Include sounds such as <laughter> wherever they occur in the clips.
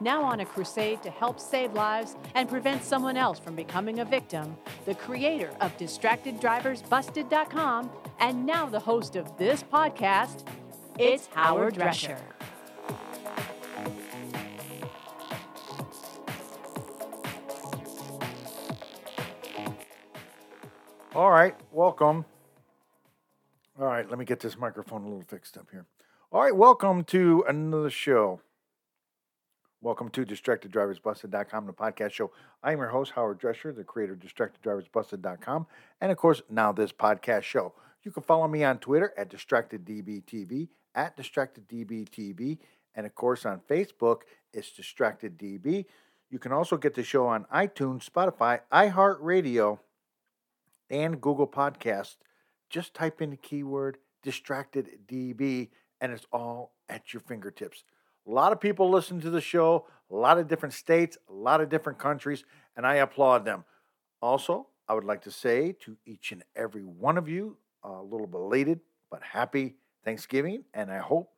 Now on a crusade to help save lives and prevent someone else from becoming a victim, the creator of DistractedDriversBusted.com and now the host of this podcast, it's Howard Drescher. All right, welcome. All right, let me get this microphone a little fixed up here. All right, welcome to another show. Welcome to DistractedDriversBusted.com, the podcast show. I am your host, Howard Drescher, the creator of DistractedDriversBusted.com, and of course, now this podcast show. You can follow me on Twitter at DistractedDBTV, at DistractedDBTV, and of course on Facebook, it's DistractedDB. You can also get the show on iTunes, Spotify, iHeartRadio, and Google Podcast. Just type in the keyword DistractedDB, and it's all at your fingertips. A lot of people listen to the show, a lot of different states, a lot of different countries, and I applaud them. Also, I would like to say to each and every one of you, a little belated but happy Thanksgiving, and I hope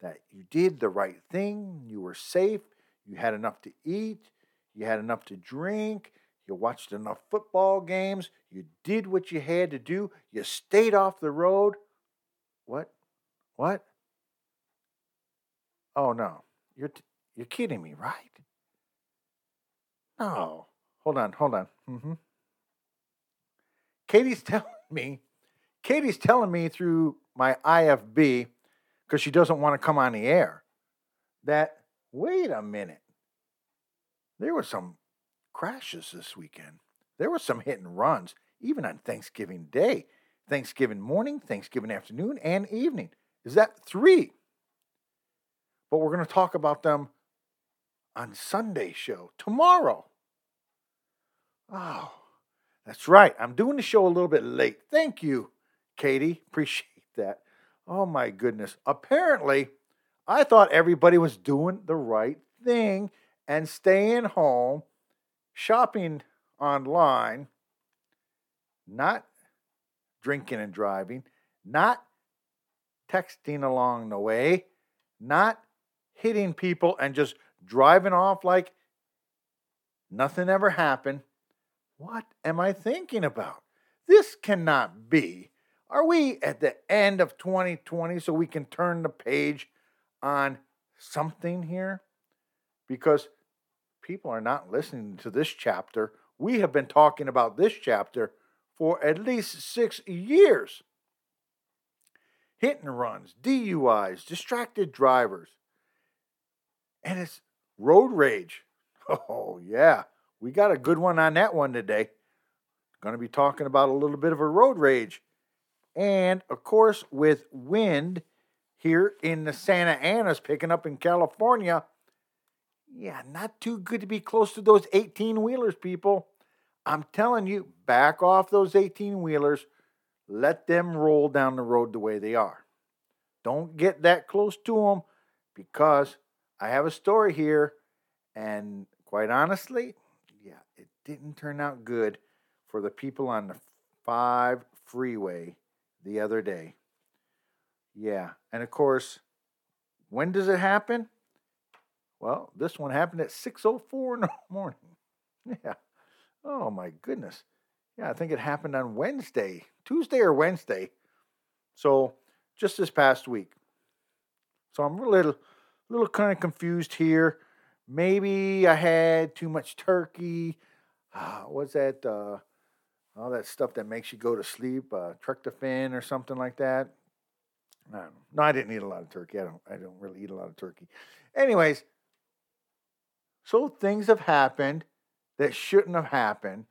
that you did the right thing. You were safe, you had enough to eat, you had enough to drink, you watched enough football games, you did what you had to do, you stayed off the road. What? What? Oh no, you're t- you're kidding me, right? No, hold on, hold on. Mm-hmm. Katie's <laughs> telling me, Katie's telling me through my IFB because she doesn't want to come on the air that wait a minute, there were some crashes this weekend. There were some hit and runs, even on Thanksgiving Day, Thanksgiving morning, Thanksgiving afternoon, and evening. Is that three? But we're going to talk about them on Sunday show tomorrow. Oh, that's right. I'm doing the show a little bit late. Thank you, Katie. <laughs> Appreciate that. Oh my goodness. Apparently, I thought everybody was doing the right thing and staying home, shopping online, not drinking and driving, not texting along the way, not hitting people and just driving off like nothing ever happened. What am I thinking about? This cannot be. Are we at the end of 2020 so we can turn the page on something here? Because people are not listening to this chapter. We have been talking about this chapter for at least six years. Hit and runs, DUIs, distracted drivers, and it's road rage. <laughs> Oh, yeah. We got a good one on that one today. Going to be talking about a little bit of a road rage. And of course, with wind here in the Santa Anas picking up in California, yeah, not too good to be close to those 18 wheelers, people. I'm telling you, back off those 18 wheelers. Let them roll down the road the way they are. Don't get that close to them because I have a story here, and quite honestly, yeah, it didn't turn out good for the people on the 5 freeway the other day. Yeah, and of course, when does it happen? Well, this one happened at 6:04 in the <laughs> morning. Yeah. Oh my goodness. Yeah, I think it happened on Wednesday, Tuesday or Wednesday. So, just this past week. So I'm a little a little kind of confused here. Maybe I had too much turkey. Uh, what's that? Uh, all that stuff that makes you go to sleep, uh, tryptophan or something like that. I. No, I didn't eat a lot of turkey. I don't. I don't really eat a lot of turkey. Anyways, so things have happened that shouldn't have happened.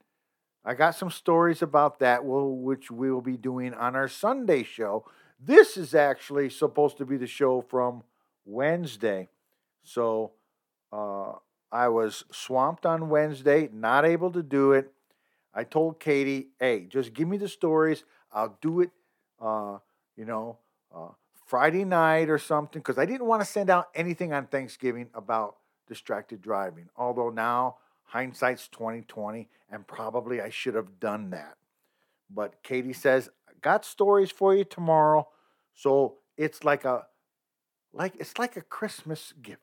I got some stories about that, which we will be doing on our Sunday show. This is actually supposed to be the show from Wednesday. So uh, I was swamped on Wednesday, not able to do it. I told Katie, hey, just give me the stories. I'll do it, uh, you know, uh, Friday night or something, because I didn't want to send out anything on Thanksgiving about distracted driving. Although now hindsight's 2020, and probably I should have done that. But Katie says, got stories for you tomorrow. So it's like a like it's like a Christmas gift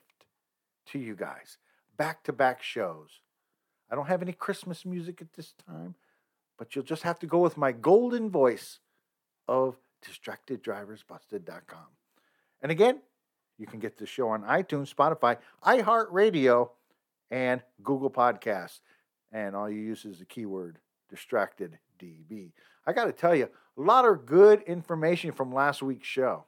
to you guys. Back to back shows. I don't have any Christmas music at this time, but you'll just have to go with my golden voice of distracteddriversbusted.com. And again, you can get the show on iTunes, Spotify, iHeartRadio, and Google Podcasts. And all you use is the keyword distracted DB. I got to tell you, a lot of good information from last week's show.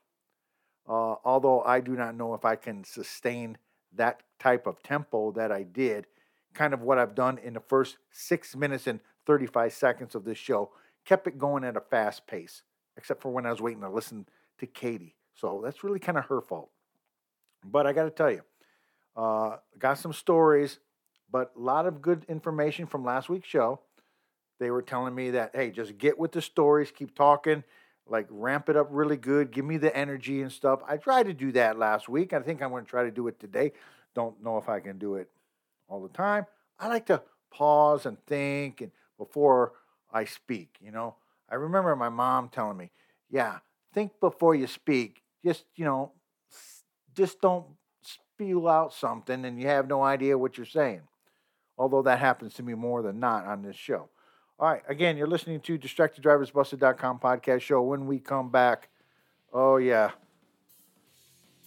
Uh, although I do not know if I can sustain that type of tempo that I did, kind of what I've done in the first six minutes and 35 seconds of this show, kept it going at a fast pace, except for when I was waiting to listen to Katie. So that's really kind of her fault. But I got to tell you, uh, got some stories, but a lot of good information from last week's show. They were telling me that, hey, just get with the stories, keep talking, like ramp it up really good, give me the energy and stuff. I tried to do that last week. I think I'm going to try to do it today. Don't know if I can do it all the time. I like to pause and think and before I speak, you know. I remember my mom telling me, yeah, think before you speak. Just, you know, just don't spew out something and you have no idea what you're saying. Although that happens to me more than not on this show. All right, again, you're listening to DistractedDriversBusted.com podcast show. When we come back, oh yeah,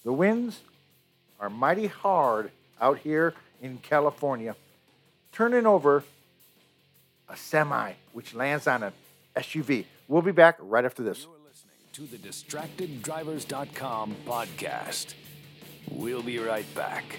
the winds are mighty hard out here in California, turning over a semi, which lands on an SUV. We'll be back right after this. You're listening to the DistractedDrivers.com podcast. We'll be right back.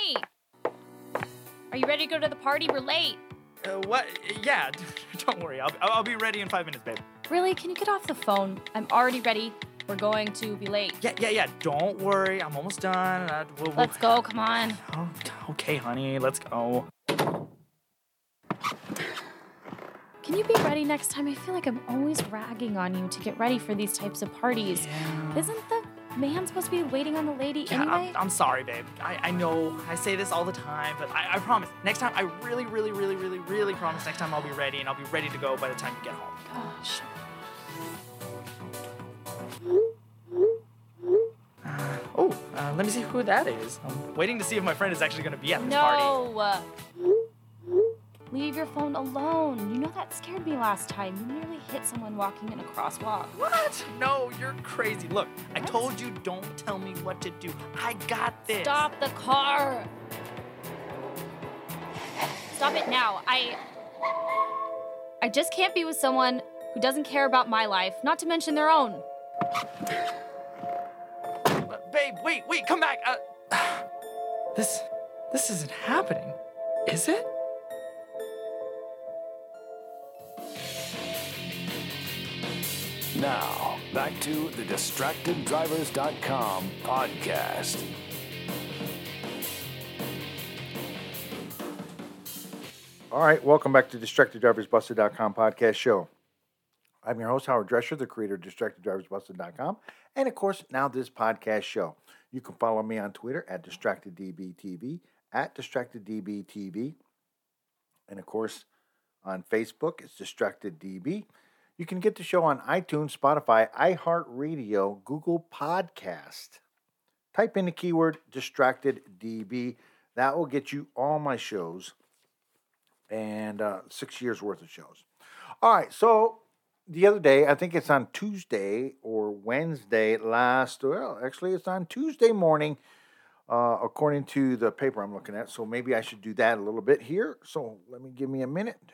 Honey, are you ready to go to the party? We're late. Uh, what? Yeah, <laughs> don't worry. I'll, I'll be ready in five minutes, babe. Really? Can you get off the phone? I'm already ready. We're going to be late. Yeah, yeah, yeah. Don't worry. I'm almost done. Uh, we'll... Let's go. Come on. Oh, okay, honey. Let's go. Can you be ready next time? I feel like I'm always ragging on you to get ready for these types of parties. Yeah. Isn't the man supposed to be waiting on the lady Yeah, anyway? I'm, I'm sorry, babe. I, I know I say this all the time, but I, I promise. Next time, I really, really, really, really, really promise next time I'll be ready and I'll be ready to go by the time you get home. Gosh. Oh, uh, let me see who that is. I'm waiting to see if my friend is actually going to be at this party. No. Leave your phone alone. You know that scared me last time. You nearly hit someone walking in a crosswalk. What? No, you're crazy. Look, I told you don't tell me what to do. I got this. Stop the car. Stop it now. I I just can't be with someone who doesn't care about my life, not to mention their own. But, babe, wait, wait, come back. Uh, <sighs> this, this isn't happening, is it? Now, back to the DistractedDrivers.com podcast. All right, welcome back to DistractedDriversBusted.com podcast show. I'm your host, Howard Drescher, the creator of DistractedDriversBusted.com, and of course, now this podcast show. You can follow me on Twitter at DistractedDBTV, at DistractedDBTV, and of course, on Facebook, it's DistractedDB. You can get the show on iTunes, Spotify, iHeartRadio, Google Podcast. Type in the keyword distracted DB. That will get you all my shows and uh, six years worth of shows. All right, so the other day, I think it's on Tuesday or Wednesday last, well, actually, it's on Tuesday morning, uh, according to the paper I'm looking at. So maybe I should do that a little bit here. So let me give me a minute.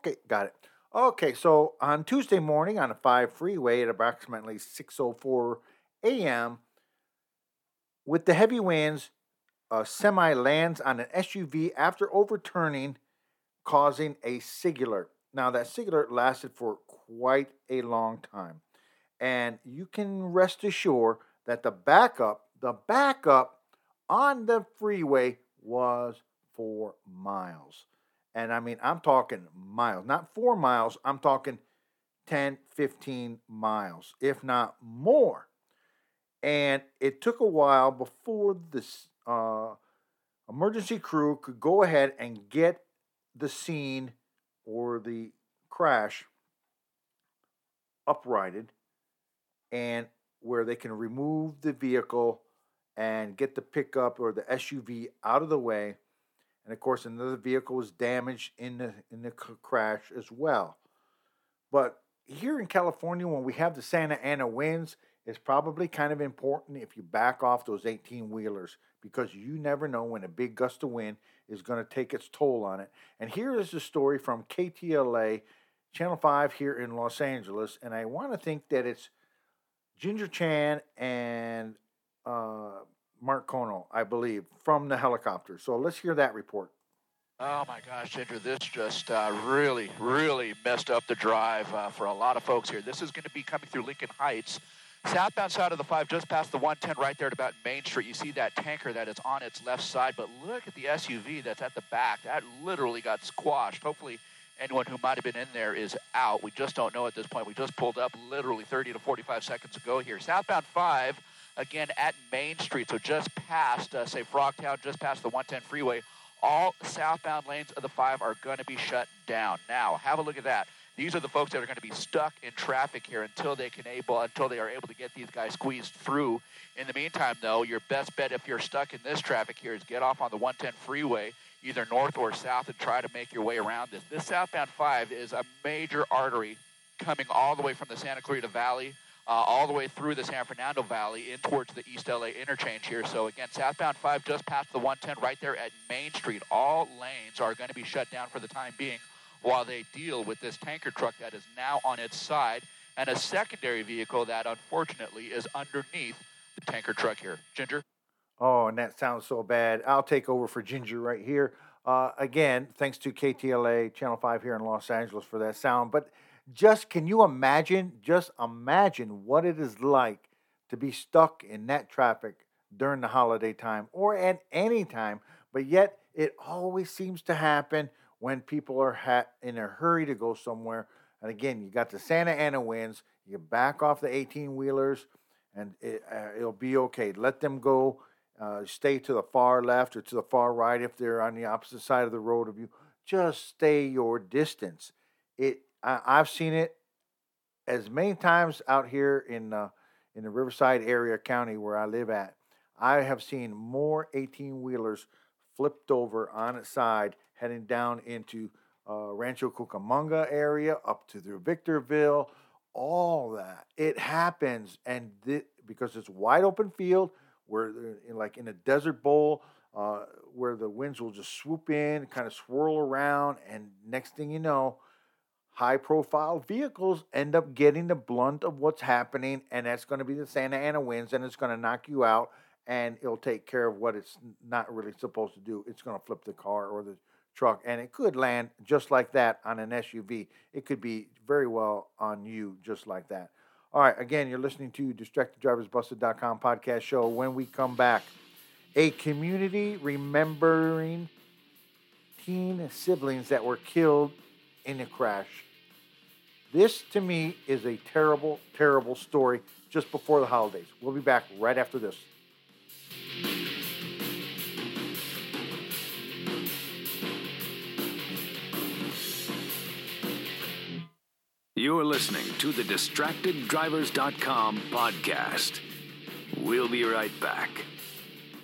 Okay, got it. Okay, so on Tuesday morning on a 5 freeway at approximately 6:04 a.m., with the heavy winds, a semi lands on an SUV after overturning, causing a SIG alert. Now, that SIG alert lasted for quite a long time. And you can rest assured that the backup, the backup on the freeway was for miles. And I mean, I'm talking miles, not four miles, I'm talking 10, 15 miles, if not more. And it took a while before this uh, emergency crew could go ahead and get the scene or the crash uprighted and where they can remove the vehicle and get the pickup or the SUV out of the way. And of course, another vehicle was damaged in the in the crash as well. But here in California, when we have the Santa Ana winds, it's probably kind of important if you back off those 18 wheelers because you never know when a big gust of wind is going to take its toll on it. And here is the story from KTLA, Channel 5 here in Los Angeles. And I want to think that it's Ginger Chan and uh, Mark Kono, I believe, from the helicopter. So let's hear that report. Oh my gosh, Ginger, this just uh, really, really messed up the drive uh, for a lot of folks here. This is going to be coming through Lincoln Heights. Southbound side of the 5, just past the 110 right there at about Main Street, you see that tanker that is on its left side, but look at the SUV that's at the back. That literally got squashed. Hopefully anyone who might have been in there is out. We just don't know at this point. We just pulled up literally 30 to 45 seconds ago here. Southbound 5, again at Main Street, so just past, uh, say, Frogtown, just past the 110 freeway. All southbound lanes of the 5 are going to be shut down. Now, have a look at that. These are the folks that are going to be stuck in traffic here until they can able until they are able to get these guys squeezed through. In the meantime, though, your best bet if you're stuck in this traffic here is get off on the 110 freeway, either north or south, and try to make your way around this. This southbound 5 is a major artery coming all the way from the Santa Clarita Valley. Uh, all the way through the San Fernando Valley in towards the East LA interchange here. So again, southbound 5 just past the 110 right there at Main Street. All lanes are going to be shut down for the time being while they deal with this tanker truck that is now on its side and a secondary vehicle that unfortunately is underneath the tanker truck here. Ginger? Oh, and that sounds so bad. I'll take over for Ginger right here. Uh, again, thanks to KTLA Channel 5 here in Los Angeles for that sound. But just can you imagine, just imagine what it is like to be stuck in that traffic during the holiday time or at any time, but yet it always seems to happen when people are ha- in a hurry to go somewhere. And again, you got the Santa Ana winds. You back off the 18 wheelers, and it, uh, it'll be okay. Let them go. Uh, stay to the far left or to the far right if they're on the opposite side of the road of you. Just stay your distance. It. I, I've seen it as many times out here in uh, in the Riverside area county where I live at. I have seen more 18 wheelers flipped over on its side heading down into uh, Rancho Cucamonga area, up to the Victorville, all that. It happens, and th- because it's wide open field, where in, like in a desert bowl, uh, where the winds will just swoop in, kind of swirl around, and next thing you know, high profile vehicles end up getting the blunt of what's happening, and that's going to be the Santa Ana winds, and it's going to knock you out, and it'll take care of what it's not really supposed to do. It's going to flip the car or the truck, and it could land just like that on an SUV. It could be very well on you just like that. All right, again, you're listening to DistractedDriversBusted.com podcast show. When we come back, a community remembering teen siblings that were killed in a crash. This, to me, is a terrible, terrible story just before the holidays. We'll be back right after this. You're listening to the DistractedDrivers.com podcast. We'll be right back.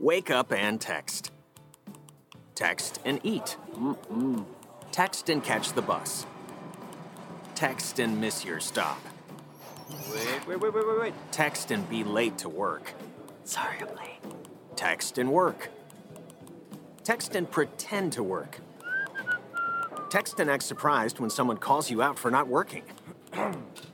Wake up and text. Text and eat. Mm-mm. Text and catch the bus. Text and miss your stop. Wait, wait, wait, wait, wait, wait. Text and be late to work. Sorry, I'm late. Text and work. Text and pretend to work. Text and act surprised when someone calls you out for not working. <clears throat>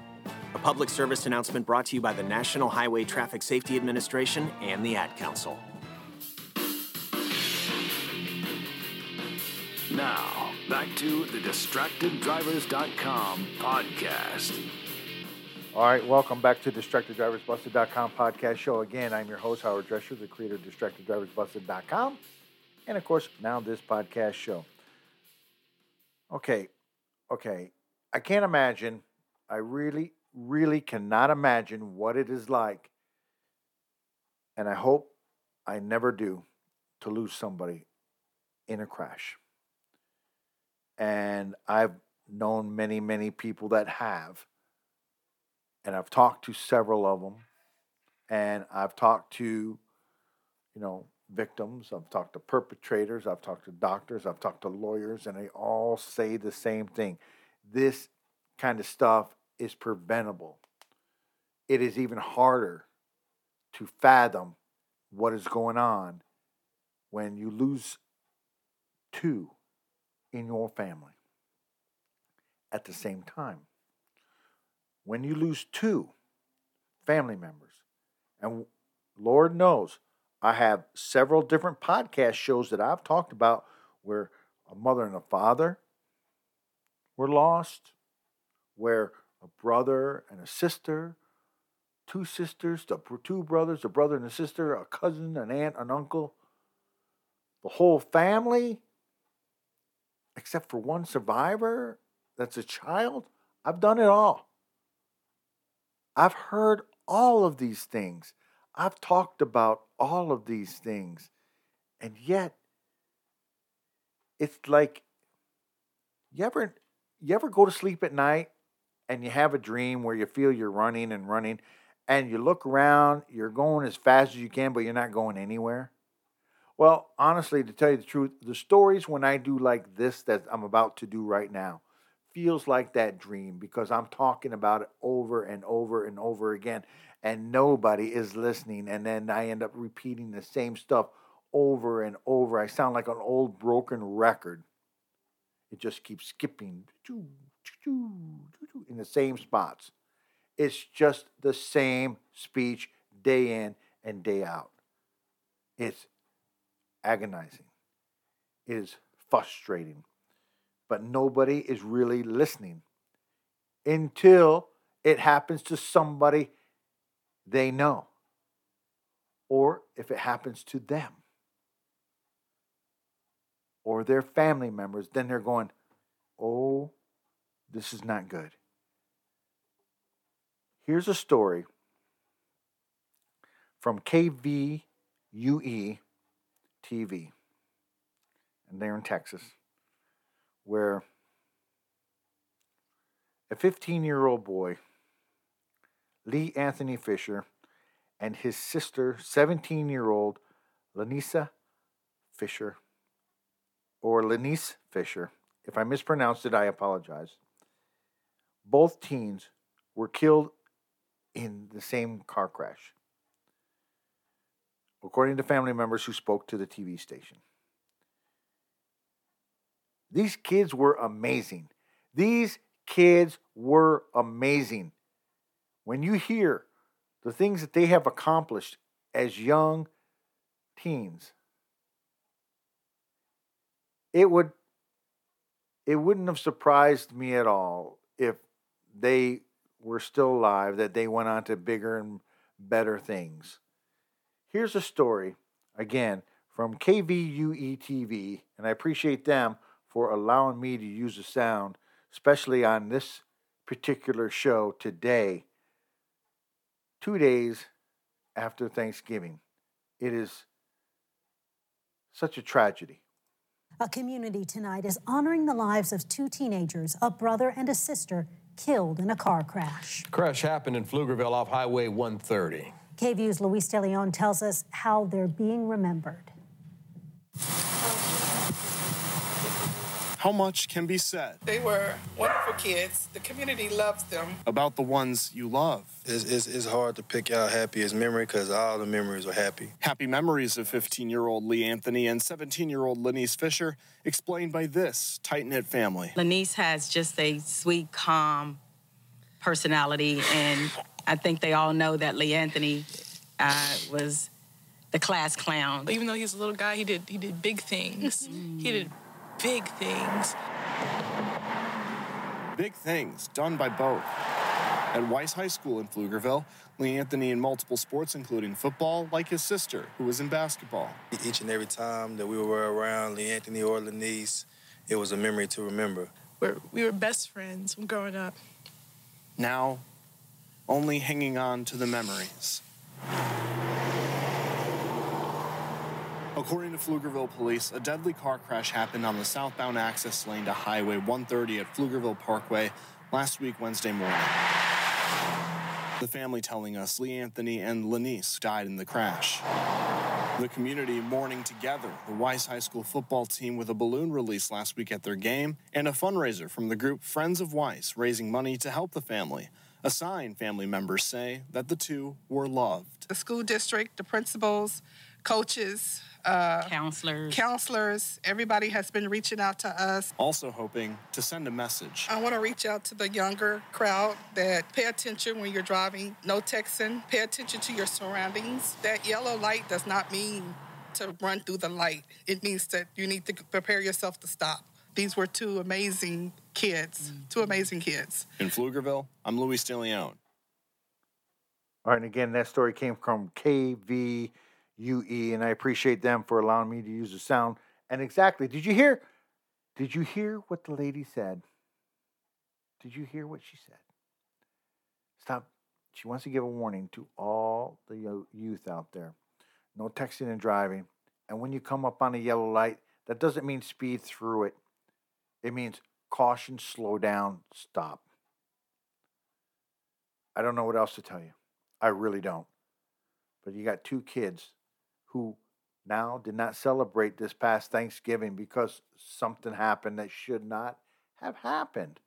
A public service announcement brought to you by the National Highway Traffic Safety Administration and the Ad Council. Now, back to the DistractedDrivers.com podcast. All right, welcome back to DistractedDriversBusted.com podcast show. Again, I'm your host, Howard Drescher, the creator of DistractedDriversBusted.com, and of course, now this podcast show. Okay, okay. I can't imagine, I really, really cannot imagine what it is like, and I hope I never do, to lose somebody in a crash. And I've known many, many people that have and I've talked to several of them, and I've talked to, you know, victims. I've talked to perpetrators. I've talked to doctors. I've talked to lawyers, and they all say the same thing. This kind of stuff is preventable. It is even harder to fathom what is going on when you lose two in your family at the same time when you lose two family members, and Lord knows I have several different podcast shows that I've talked about where a mother and a father were lost, where a brother and a sister, two sisters, two brothers, a brother and a sister, a cousin, an aunt, an uncle, the whole family, except for one survivor that's a child. I've done it all. I've heard all of these things. I've talked about all of these things. And yet, it's like you ever you ever go to sleep at night and you have a dream where you feel you're running and running and you look around, you're going as fast as you can, but you're not going anywhere? Well, honestly, to tell you the truth, the stories when I do like this that I'm about to do right now, feels like that dream because I'm talking about it over and over and over again, and nobody is listening. And then I end up repeating the same stuff over and over. I sound like an old broken record. It just keeps skipping in the same spots. It's just the same speech day in and day out. It's agonizing. It is frustrating but nobody is really listening until it happens to somebody they know. Or if it happens to them or their family members, then they're going, oh, this is not good. Here's a story from KVUE TV, and they're in Texas, where a 15 year old boy, Lee Anthony Fisher, and his sister, 17 year old Lanisa Fisher, or Lenice Fisher, if I mispronounced it, I apologize. Both teens were killed in the same car crash, according to family members who spoke to the TV station. These kids were amazing. These kids were amazing. When you hear the things that they have accomplished as young teens, it would it wouldn't have surprised me at all they were still alive that they went on to bigger and better things. Here's a story again from KVUE TV and I appreciate them for allowing me to use the sound especially on this particular show today 2 days after Thanksgiving. It is such a tragedy. A community tonight is honoring the lives of two teenagers, a brother and a sister, killed in a car crash. Crash happened in Pflugerville off Highway 130. KVUE's Luis De Leon tells us how they're being remembered. How much can be said They were wonderful kids. The community loves them. about the ones you love? It's, it's, it's hard to pick out happiest memory because all the memories are happy. Happy memories of 15 year old Lee Anthony and 17 year old Lenice Fisher, explained by this tight knit family. Lanice has just a sweet, calm personality, and I think they all know that Lee Anthony uh, was the class clown. Even though he was a little guy, he did he did big things. he did big things. Big things done by both. At Weiss High School in Pflugerville, Lee Anthony in multiple sports, including football, like his sister, who was in basketball. Each and every time that we were around Lee Anthony or Lenice, it was a memory to remember. We're, we were best friends when growing up. Now, only hanging on to the memories. According to Pflugerville police, a deadly car crash happened on the southbound access lane to Highway 130 at Pflugerville Parkway last week, Wednesday morning. The family telling us Lee Anthony and Lenice died in the crash. The community mourning together, the Weiss High School football team with a balloon release last week at their game, and a fundraiser from the group Friends of Weiss raising money to help the family. A sign family members say that the two were loved. The school district, the principals, coaches, uh, counselors, counselors, everybody has been reaching out to us. Also hoping to send a message. I want to reach out to the younger crowd that pay attention when you're driving. No texting. Pay attention to your surroundings. That yellow light does not mean to run through the light. It means that you need to prepare yourself to stop. These were two amazing kids. Two amazing kids. In Pflugerville, I'm Luis De Leon. All right, and again, that story came from KVUE, and I appreciate them for allowing me to use the sound. And exactly, did you hear? Did you hear what the lady said? Did you hear what she said? Stop. She wants to give a warning to all the youth out there. No texting and driving. And when you come up on a yellow light, that doesn't mean speed through it. It means caution, slow down, stop. I don't know what else to tell you. I really don't. But you got two kids who now did not celebrate this past Thanksgiving because something happened that should not have happened.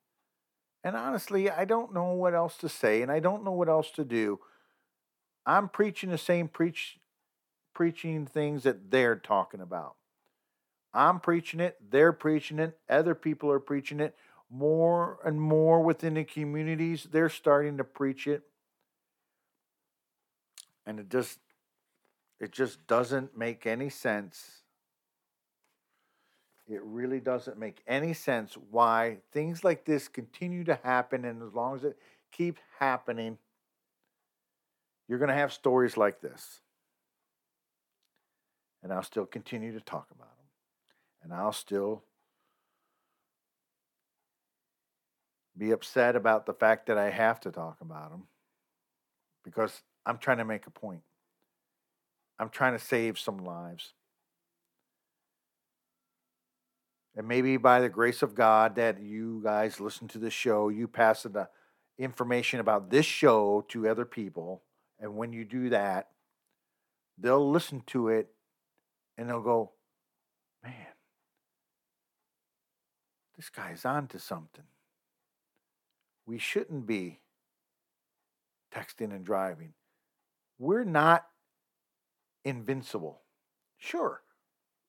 And honestly, I don't know what else to say and I don't know what else to do. I'm preaching the same preach preaching things that they're talking about. I'm preaching it, they're preaching it, other people are preaching it. More and more within the communities, they're starting to preach it. And it just it just doesn't make any sense. It really doesn't make any sense why things like this continue to happen and as long as it keeps happening you're going to have stories like this. And I'll still continue to talk about them. And I'll still be upset about the fact that I have to talk about them because I'm trying to make a point. I'm trying to save some lives. And maybe by the grace of God that you guys listen to the show, you pass the information about this show to other people. And when you do that, they'll listen to it and they'll go, man, this guy's on to something. We shouldn't be texting and driving. We're not invincible. Sure,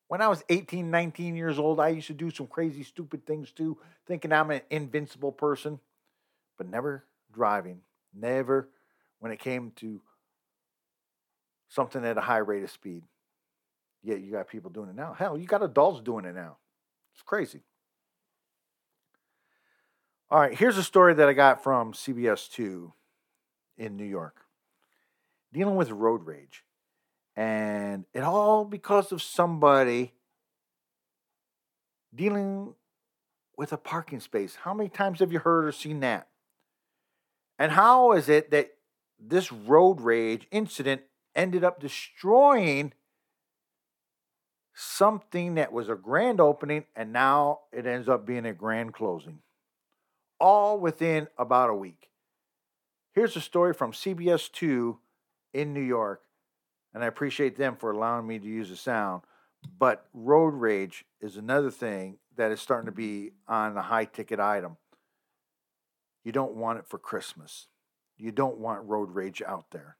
when I was 18, 19 years old, I used to do some crazy, stupid things too, thinking I'm an invincible person, but never driving. Never when it came to something at a high rate of speed. Yet you got people doing it now. Hell, you got adults doing it now. It's crazy. All right, here's a story that I got from CBS 2 in New York dealing with road rage. And it all because of somebody dealing with a parking space. How many times have you heard or seen that? And how is it that this road rage incident ended up destroying something that was a grand opening and now it ends up being a grand closing? All within about a week. Here's a story from CBS 2 in New York and I appreciate them for allowing me to use the sound. But road rage is another thing that is starting to be on a high ticket item. You don't want it for Christmas. You don't want road rage out there.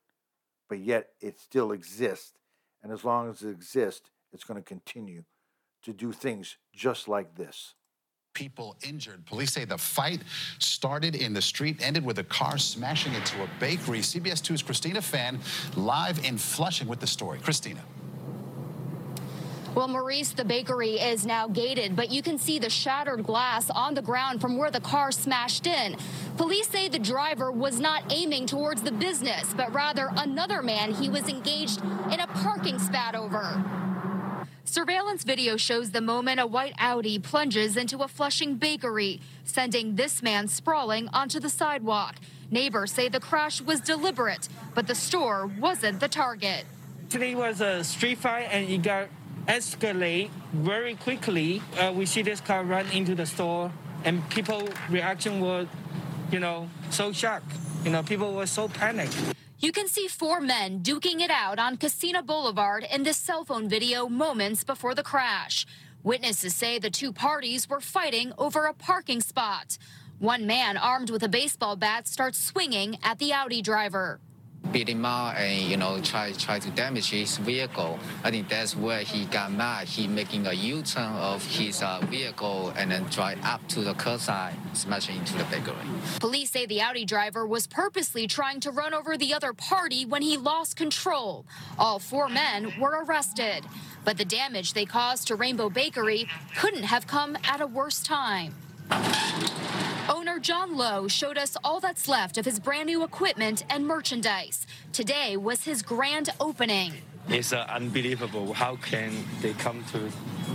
But yet it still exists. And as long as it exists, it's going to continue to do things just like this people injured. Police say the fight started in the street, ended with a car smashing into a bakery. CBS 2's Christina Fan live in Flushing with the story. Christina. Well, Maurice, the bakery is now gated, but you can see the shattered glass on the ground from where the car smashed in. Police say the driver was not aiming towards the business, but rather another man he was engaged in a parking spat over. Surveillance video shows the moment a white Audi plunges into a Flushing bakery, sending this man sprawling onto the sidewalk. Neighbors say the crash was deliberate, but the store wasn't the target. Today was a street fight and it got escalate very quickly. Uh, we see this car run into the store and people reaction was, you know, so shocked. You know, people were so panicked. You can see four men duking it out on Kissena Boulevard in this cell phone video moments before the crash. Witnesses say the two parties were fighting over a parking spot. One man armed with a baseball bat starts swinging at the Audi driver beat him up and you know try try to damage his vehicle. I think that's where he got mad. He making a U-turn of his uh, vehicle and then drive up to the curbside, smashing into the bakery. Police say the Audi driver was purposely trying to run over the other party when he lost control. All four men were arrested, but the damage they caused to Rainbow Bakery couldn't have come at a worse time. Owner John Lowe showed us all that's left of his brand new equipment and merchandise. Today was his grand opening. It's uh, unbelievable. How can they come to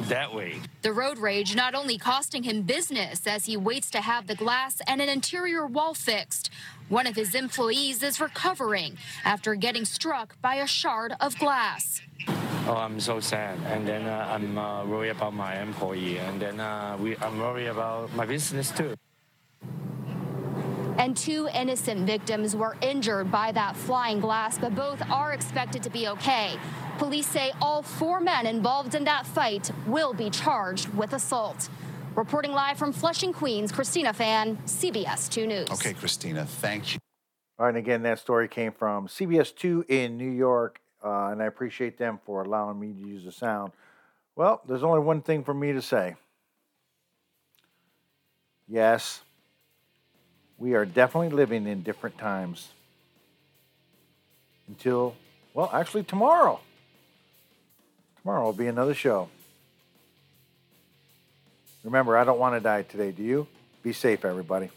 that way? The road rage not only costing him business as he waits to have the glass and an interior wall fixed. One of his employees is recovering after getting struck by a shard of glass. Oh, I'm so sad. And then uh, I'm uh, worried about my employee. And then uh, we, I'm worried about my business too. And two innocent victims were injured by that flying glass, but both are expected to be okay. Police say all four men involved in that fight will be charged with assault. Reporting live from Flushing, Queens, Christina Fan, CBS 2 News. Okay, Christina, thank you. All right, and again, that story came from CBS 2 in New York, uh, and I appreciate them for allowing me to use the sound. Well, there's only one thing for me to say. Yes, we are definitely living in different times. Until, well, actually, tomorrow. Tomorrow will be another show. Remember, I don't want to die today, do you? Be safe, everybody.